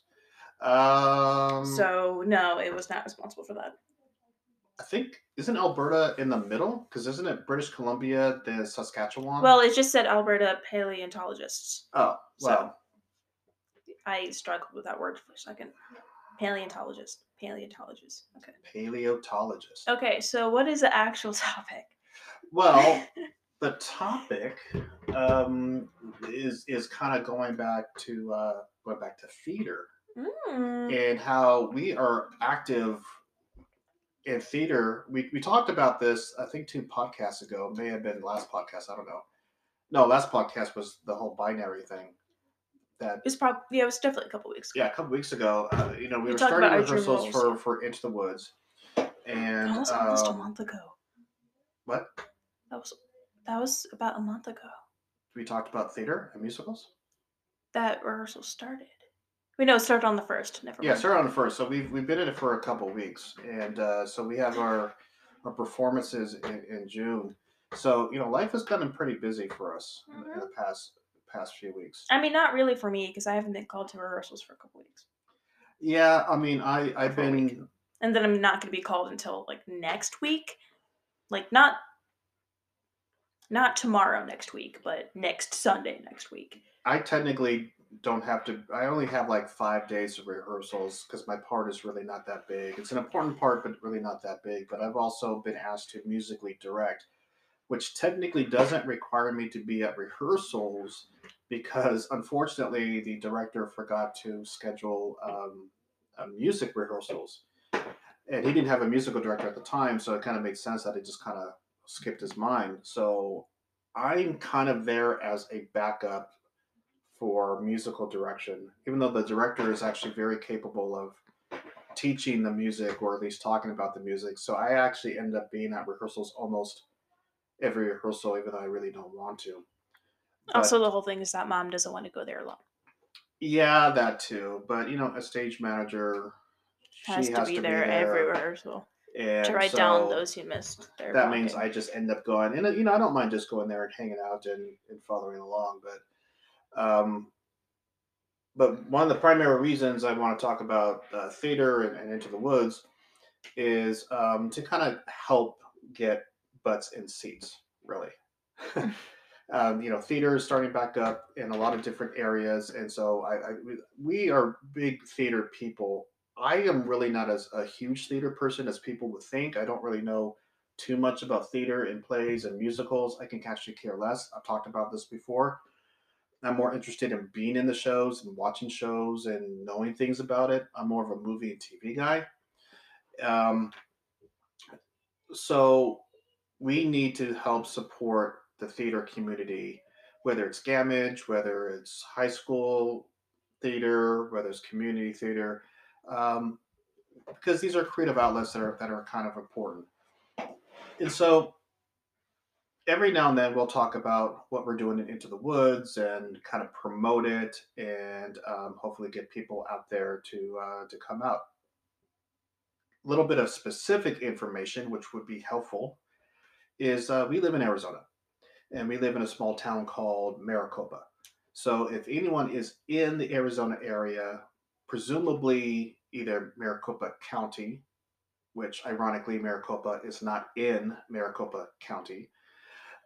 Um. so no, it was not responsible for that. I think isn't Alberta in the middle? Because isn't it British Columbia, the Saskatchewan? Well, it just said Alberta paleontologists. Oh so- I struggled with that word for a second. Paleontologist. Paleontologist. Okay. Paleontologist. Okay. So what is the actual topic? Well, the topic um, is is kind of going back to uh, going back to theater. Mm, and how we are active in theater. We, we talked about this, I think, two podcasts ago. May have been last podcast. I don't know. No, last podcast was the whole binary thing. That It's probably yeah. It was definitely a couple weeks ago. yeah, a couple weeks ago. Uh, you know, we We were starting about our dream rehearsals for for Into the Woods, and That was almost a um, month ago. what That was that was about a month ago. we talked about theater and musicals. That rehearsal started. We know it started on the first. Never Yeah, mind. started on the first. So we've we've been in it for a couple weeks, and uh, so we have our our performances in, in June. So you know, life has gotten pretty busy for us in, in the past past few weeks. I mean, not really for me because I haven't been called to rehearsals for a couple weeks, Yeah, I mean, I I've For a week. been and then I'm not going to be called until like next week, like not not tomorrow next week, but next Sunday next week. I technically don't have to. I only have like five days of rehearsals because my part is really not that big. It's an important part, but really not that big. But I've also been asked to musically direct, which technically doesn't require me to be at rehearsals because unfortunately the director forgot to schedule um, music rehearsals, and he didn't have a musical director at the time, so it kind of made sense that it just kind of skipped his mind. So I'm kind of there as a backup for musical direction, even though the director is actually very capable of teaching the music or at least talking about the music. So I actually end up being at rehearsals almost every rehearsal, even though I really don't want to. But- also, the whole thing is that mom doesn't want to go there alone. yeah, that too. But you know, a stage manager Has, she to, be, there every rehearsal and to write down those who missed their. that means. I just end up going, and you know, I don't mind just going there and hanging out and, and following along, but, um, but one of the primary reasons I want to talk about uh, theater and, and Into the Woods is um, to kind of help get butts in seats, really. um, you know, theater is starting back up in a lot of different areas, and so I, I we- we are big theater people. I am really not as a huge theater person as people would think. I don't really know too much about theater and plays and musicals. I can actually care less. I've talked about this before. I'm more interested in being in the shows and watching shows and knowing things about it. I'm more of a movie and TV guy. Um, so we need to help support the theater community, whether it's Gammage, whether it's high school theater, whether it's community theater, um, because these are creative outlets that are that are kind of important. And so every now and then we'll talk about what we're doing in Into the Woods and kind of promote it and um, hopefully get people out there to uh, to come out. A little bit of specific information, which would be helpful, is uh, we live in Arizona and we live in a small town called Maricopa. So if anyone is in the Arizona area, presumably either Maricopa County, which ironically Maricopa is not in Maricopa County,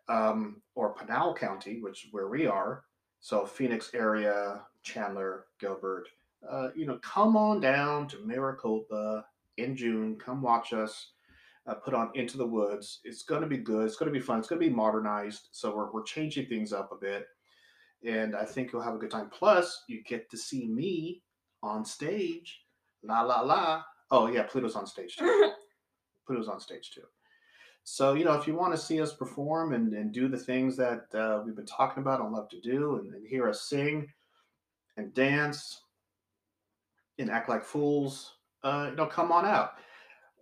um, or Pinal County, which is where we are. So Phoenix area, Chandler, Gilbert, uh, you know, come on down to Maricopa in June. Come watch us uh, put on Into the Woods. It's going to be good. It's going to be fun. It's going to be modernized. So we're, we're changing things up a bit. And I think you'll have a good time. Plus, you get to see me on stage. La la la. Oh, yeah, Pluto's on stage too. Pluto's on stage too. So, you know, if you want to see us perform and, and do the things that uh, we've been talking about and love to do and, and hear us sing and dance and act like fools, uh, you know, come on out.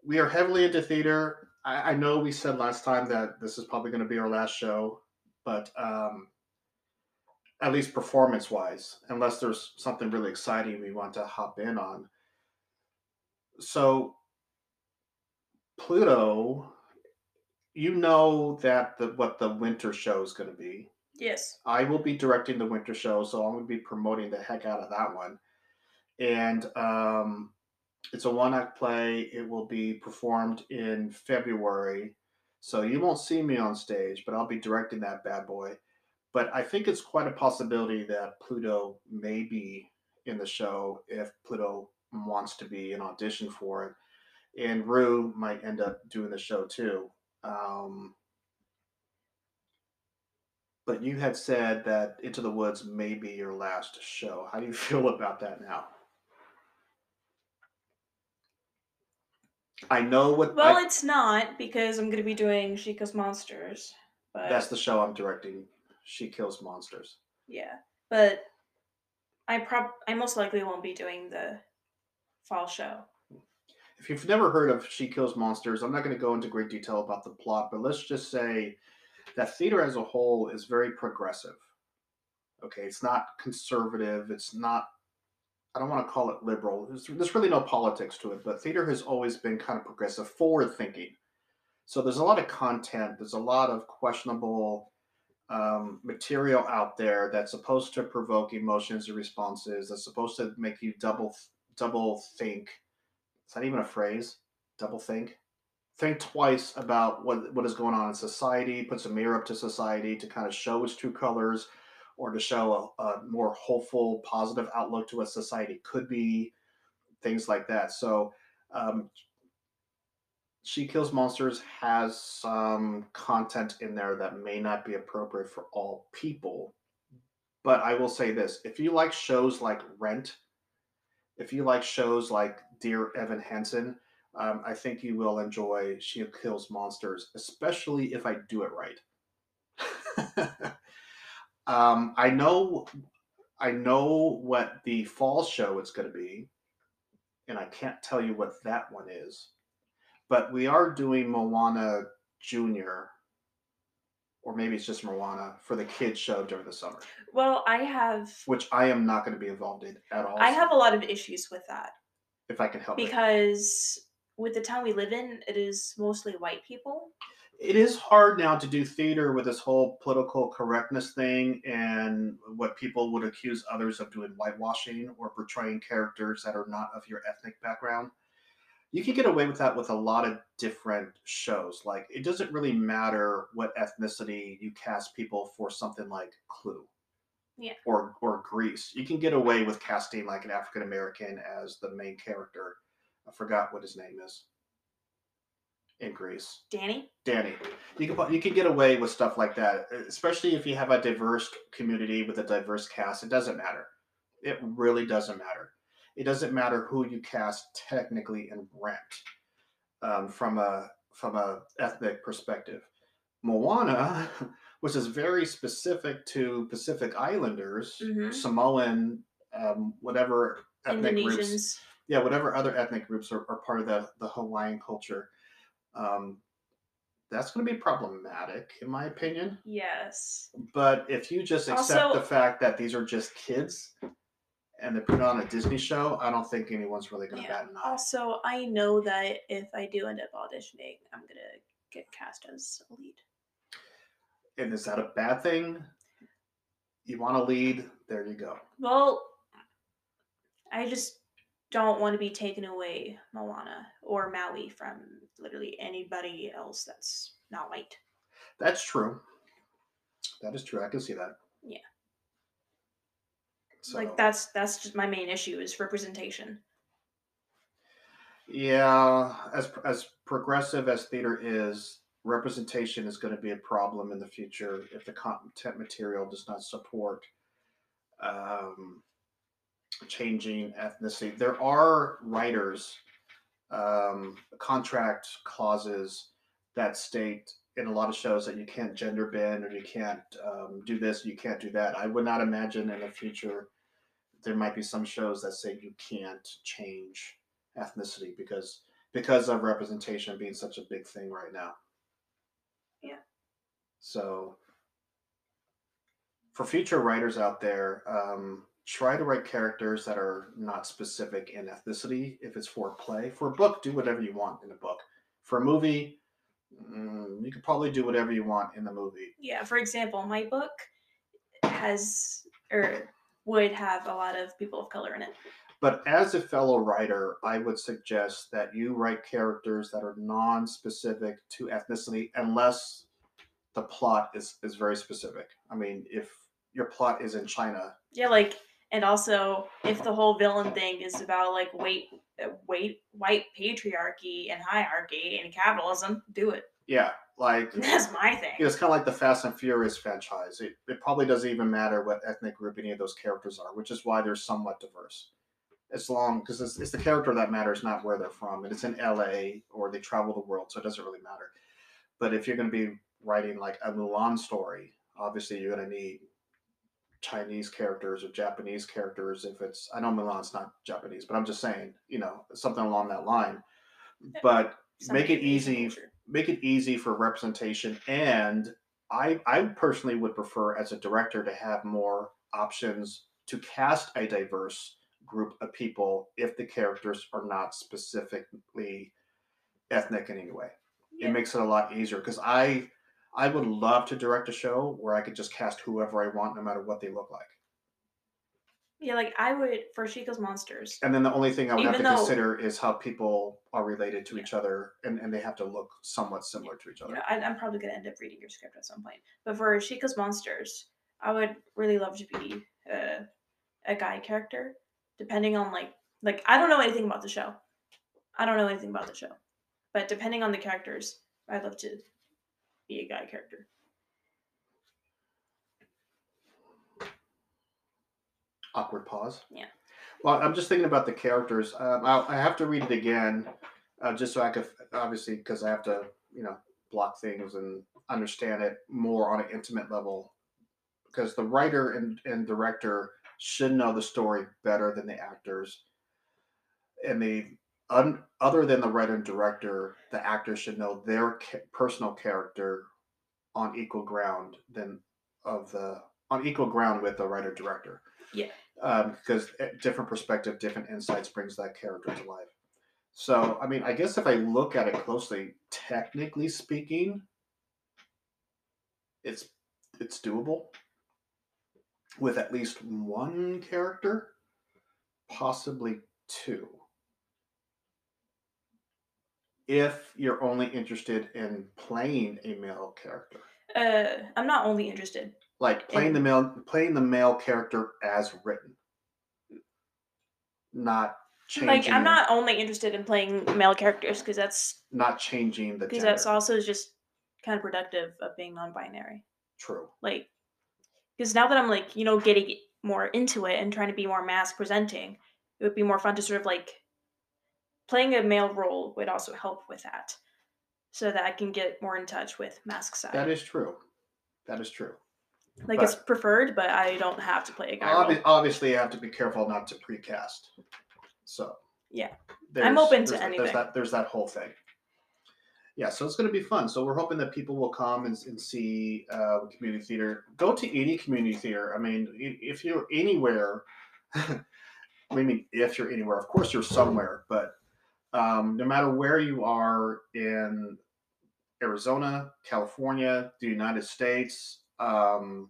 We are heavily into theater. I, I know we said last time that this is probably going to be our last show, but um, at least performance wise, unless there's something really exciting we want to hop in on. So, Pluto, you know that the what the winter show is going to be. yes. I will be directing the winter show, so I'm going to be promoting the heck out of that one. And um, it's a one act play. It will be performed in February. So you won't see me on stage, but I'll be directing that bad boy. But I think it's quite a possibility that Pluto may be in the show if Pluto wants to be an audition for it. And Rue might end up doing the show too. Um, but you had said that Into the Woods may be your last show. How do you feel about that now? I know what Well, I- it's not because I'm going to be doing She Kills Monsters. But that's the show I'm directing. She kills monsters. yeah, but I prob I most likely won't be doing the fall show. If you've never heard of She Kills Monsters, I'm not going to go into great detail about the plot, but let's just say that theater as a whole is very progressive. Okay, it's not conservative. It's not, I don't want to call it liberal. There's, there's really no politics to it, but theater has always been kind of progressive, forward thinking. So there's a lot of content, there's a lot of questionable um, material out there that's supposed to provoke emotions and responses. That's supposed to make you double double think. Is that even a phrase? Double think. Think twice about what what is going on in society. Puts a mirror up to society to kind of show its true colors, or to show a, a more hopeful, positive outlook to what society could be. Things like that. So. Um, she Kills Monsters has some content in there that may not be appropriate for all people. But I will say this if you like shows like Rent, if you like shows like Dear Evan Hansen, um, I think you will enjoy She Kills Monsters, especially if I do it right. um, I know, I know what the fall show is going to be, and I can't tell you what that one is but we are doing Moana Junior, or maybe it's just Moana for the kids show during the summer, Well, I have which I am not going to be involved in at all. I have a lot of issues with that if I can help it. because with the town we live in, it is mostly white people. It is hard now to do theater with this whole political correctness thing and what people would accuse others of doing whitewashing or portraying characters that are not of your ethnic background. You can get away with that with a lot of different shows. Like it doesn't really matter what ethnicity you cast people for something like Clue. Yeah. Or or Grease. You can get away with casting like an African American as the main character. I forgot what his name is. In Grease, Danny? Danny. You can you can get away with stuff like that, especially if you have a diverse community with a diverse cast. It doesn't matter. It really doesn't matter. It doesn't matter who you cast technically in Rent um, from a from a ethnic perspective. Moana, which is very specific to Pacific Islanders, Mhm. Samoan, um, whatever ethnic groups yeah, whatever other ethnic groups are, are part of the, the Hawaiian culture, um, that's going to be problematic, in my opinion. Yes. But if you just accept Also- the fact that these are just kids and they put on a Disney show, I don't think anyone's really going to Yeah. bat an eye. Also, I know that if I do end up auditioning, I'm gonna get cast as a lead. And is that a bad thing? You want to lead? There you go. Well, I just don't want to be taken away Moana or Maui from literally anybody else that's not white. That's true. That is true. I can see that. Yeah. So, Like that's that's just my main issue is representation. Yeah, as as progressive as theater is, representation is going to be a problem in the future if the content material does not support um, changing ethnicity. There are writers um, contract clauses that state in a lot of shows that you can't gender bend or you can't um, do this, you can't do that. I would not imagine in the future there might be some shows that say you can't change ethnicity because because of representation being such a big thing right now. So for future writers out there, um, try to write characters that are not specific in ethnicity. If it's for play, for a book, do whatever you want in a book. For a movie, mm, you could probably do whatever you want in the movie. Yeah, for example, my book has or would have a lot of people of color in it. But as a fellow writer, I would suggest that you write characters that are non-specific to ethnicity, unless the plot is is very specific. I mean, if your plot is in China, Yeah, like and also if the whole villain thing is about like wait uh, wait white patriarchy and hierarchy and capitalism, do it. yeah, like That's my thing. it's kind of like the Fast and Furious franchise. It, it probably doesn't even matter what ethnic group any of those characters are, which is why they're somewhat diverse. As long because it's, it's the character that matters, not where they're from. And it's in L.A. or they travel the world, so it doesn't really matter. But if you're going to be writing like a Mulan story, obviously you're going to need Chinese characters or Japanese characters. If it's, I know Mulan's not Japanese, but I'm just saying, you know, something along that line. But make it easy culture. make it easy for representation and I I personally would prefer as a director to have more options to cast a diverse group of people if the characters are not specifically ethnic in any way. Yeah. It makes it a lot easier because I I would love to direct a show where I could just cast whoever I want, no matter what they look like. Yeah, like I would for She Kills Monsters. And then the only thing I would have to though- consider is how people are related to each other, and, and they have to look somewhat similar to each You other. know, I, I'm probably gonna end up reading your script at some point. But for She Kills Monsters, I would really love to be uh, a guy character, depending on like like I don't know anything about the show. I don't know anything about the show, but depending on the characters, I'd love to be a guy character. Awkward pause. Yeah. Well, I'm just thinking about the characters. Um, I, I have to read it again, uh, just so I could, obviously, because I have to, you know, block things and understand it more on an intimate level. Because the writer and, and director should know the story better than the actors. And the un, other than the writer and director, the actors should know their ca- personal character on equal ground than of the on equal ground with the writer director Yeah. um, because a different perspective, different insights brings that character to life. So, I mean, I guess if I look at it closely, technically speaking, it's it's doable with at least one character, possibly two. If you're only interested in playing a male character, Uh, I'm not only interested. like playing In- the male playing the male character as written, not changing. Like I'm not only interested in playing male characters because that's not changing the because that's also just kind of productive of being non-binary. True. like because now that i'm like you know getting more into it and trying to be more masc presenting it would be more fun to sort of like playing a male role would also help with that so that i can get more in touch with masc side That is true. That is true. like it's preferred but i don't have to play a guy Obvi- obviously, you have to be careful not to precast. So. Yeah. I'm open to anything. There's that. There's that whole thing. Yeah, so it's going to be fun. So we're hoping that people will come and, and see uh, community theater. Go to any community theater. I mean, if you're anywhere, I mean, if you're anywhere, of course you're somewhere, but um, no matter where you are in Arizona, California, the United States, um,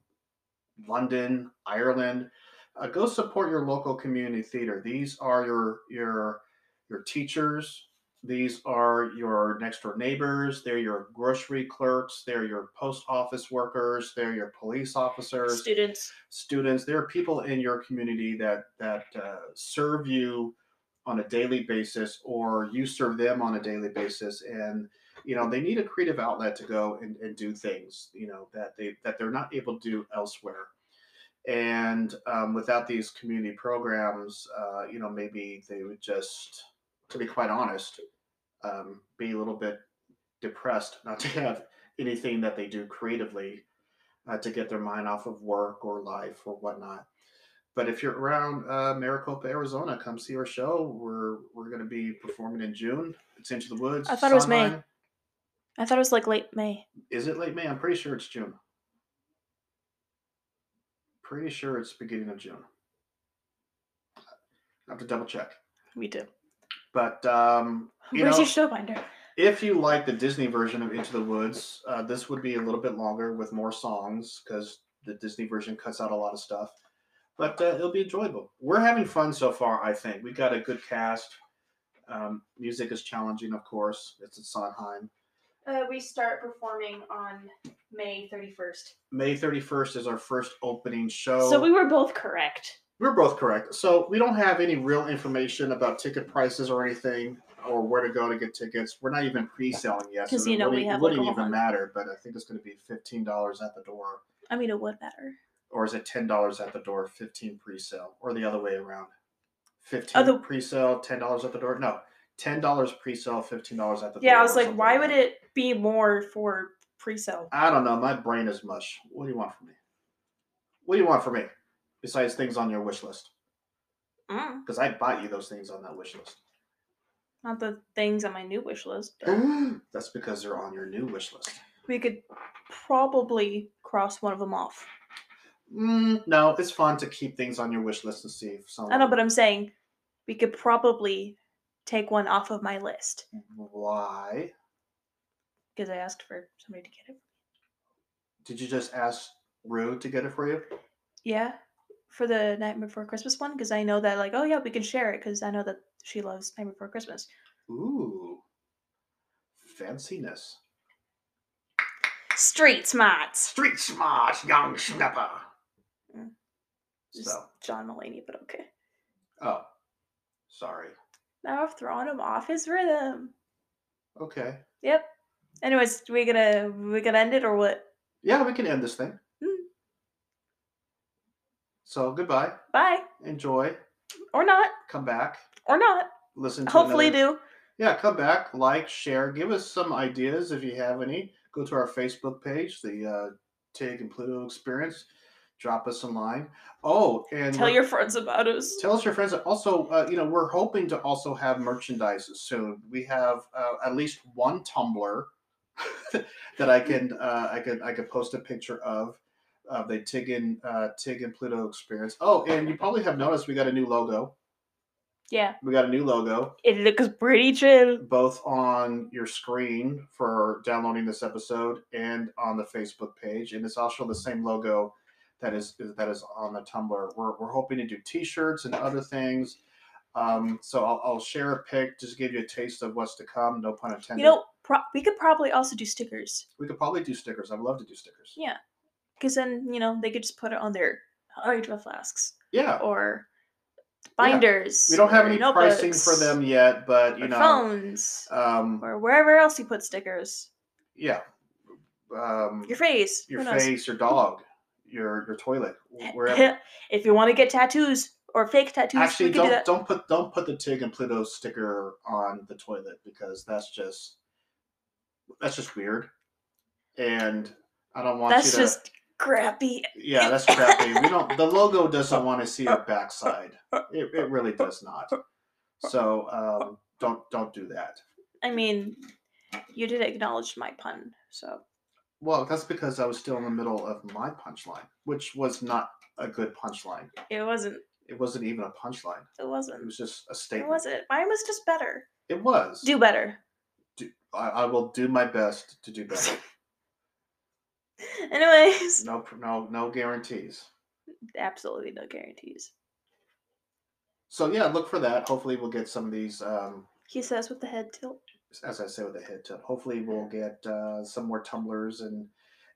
London, Ireland, uh, go support your local community theater. These are your your your teachers. These are your next door neighbors. They're your grocery clerks. They're your post office workers. They're your police officers students students there are people in your community that that uh, serve you on a daily basis or you serve them on a daily basis and you know they need a creative outlet to go and, and do things you know that they that they're not able to do elsewhere and um, without these community programs uh, you know maybe they would just to be quite honest um, be a little bit depressed not to have anything that they do creatively uh, to get their mind off of work or life or whatnot. But if you're around uh, Maricopa, Arizona, come see our show. We're we're going to be performing in June. It's Into the Woods. I thought it was May. I thought it was like late may Is it late May? I'm pretty sure it's June. Pretty sure it's beginning of June. I have to double check. me too But um, you where's know, your show binder if you like the Disney version of Into the Woods, uh, this would be a little bit longer with more songs because the Disney version cuts out a lot of stuff. But uh, it'll be enjoyable. We're having fun so far. I think We've got a good cast. Um, music is challenging, of course. It's at Sondheim. uh, we start performing on may 31st May 31st is our first opening show. so we were both correct We're both correct. So we don't have any real information about ticket prices or anything, or where to go to get tickets. We're not even pre-selling yet, 'Cause, so you it know, we wouldn't, have, it wouldn't a even month. matter. But I think it's going to be fifteen dollars at the door, i mean it would matter or is it ten dollars at the door, fifteen pre-sale, or the other way around? Fifteen Other- pre-sale, ten dollars at the door. No, ten dollars pre-sale, fifteen dollars at the door. yeah i was like why like would that. it be more for pre-sale I don't know. My brain is mush. What do you want from me? What do you want from me? Besides things on your wish list, mm. because I bought you those things on that wish list. Not the things on my new wish list. That's because they're on your new wish list. we could probably cross one of them off. Mm, no, it's fun to keep things on your wish list and see if someone. I know, but I'm saying we could probably take one off of my list why? because I asked for somebody to get it. Did you just ask Rue to get it for you? Yeah, for the Night Before Christmas one, because I know that like, oh yeah, we can share it because I know that she loves Night Before Christmas. Ooh, fanciness. Street smarts. Street smart, young snapper. Just So, John Mulaney, but okay. oh, sorry. Now I've thrown him off his rhythm. Okay. Yep. Anyways, we gonna we gonna end it or what? Yeah, we can end this thing. Mm. So goodbye. Bye Enjoy. or not Come back. or not. Listen. To Hopefully another- do. Yeah, come back, like, share, give us some ideas if you have any. Go to our Facebook page, the uh, Tig and Pluto Experience. Drop us a line. Oh, and Tell your friends about us. tell us your friends. Also, uh, you know, we're hoping to also have merchandise soon. We have uh, at least one tumbler that I can uh, I could I could post a picture of of the Tig and uh, Tig and Pluto Experience. Oh, and you probably have noticed we got a new logo. Yeah, We got a new logo. it looks pretty chill. both on your screen for downloading this episode and on the Facebook page, and it's also the same logo that is that is on the Tumblr. We're, we're hoping to do T-shirts and other things. Um, so I'll, I'll share a pic, just give you a taste of what's to come. No pun intended. You know, pro- we could probably also do stickers. we could probably do stickers. I'd love to do stickers. Yeah, because then you know they could just put it on their hydro flasks Yeah, or binders. we don't have any pricing for them yet, but you or know, phones um, or wherever else you put stickers. yeah, um, Your face. your face, your dog, your your toilet, wherever. if you want to get tattoos or fake tattoos, Actually, can do don't that. don't put don't put the Tig and Pluto sticker on the toilet because that's just that's just weird, and I don't want That's you to. That's just crappy. yeah, that's crappy. we don't. The logo doesn't want to see our backside. It, it really does not. So um, don't don't do that. I mean, you did acknowledge my pun, so Well, that's because I was still in the middle of my punchline, which was not a good punchline. it wasn't. It wasn't even a punchline. It wasn't. It was just a statement. It wasn't. Mine was just better. It was. Do better. do I, I will do my best to do better. Anyways, No, no, no guarantees. absolutely no guarantees. So yeah, look for that. Hopefully, we'll get some of these. Um, He says with the head tilt. As I say, with the head tilt. Hopefully, we'll get uh, some more tumblers and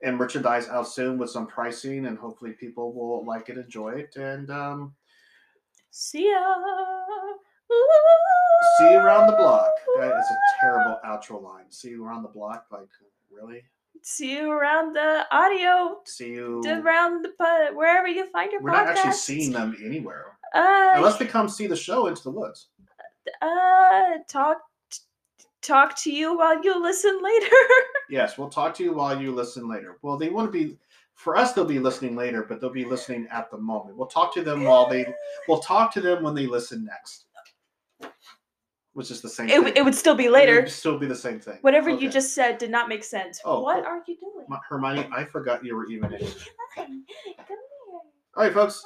and merchandise out soon with some pricing, and hopefully, people will like it, enjoy it, and um, See ya. see you around the block. That is a terrible outro line. See you around the block. Like really? See you around the audio, See you. around the wherever you find your We're not actually seeing them anywhere Uh, unless they come see the show into the woods. uh, talk, talk to you while you listen later. Yes, we'll talk to you while you listen later. Well, they want to be for us. They'll be listening later, but they'll be listening at the moment. We'll talk to them while they. We'll talk to them when they listen next, which is the same. it, thing. it would still be later. It would still be the same thing. Whatever you just said did not make sense. Oh, what oh. are you doing? Hermione, I forgot you were even in. Come here. All right, folks.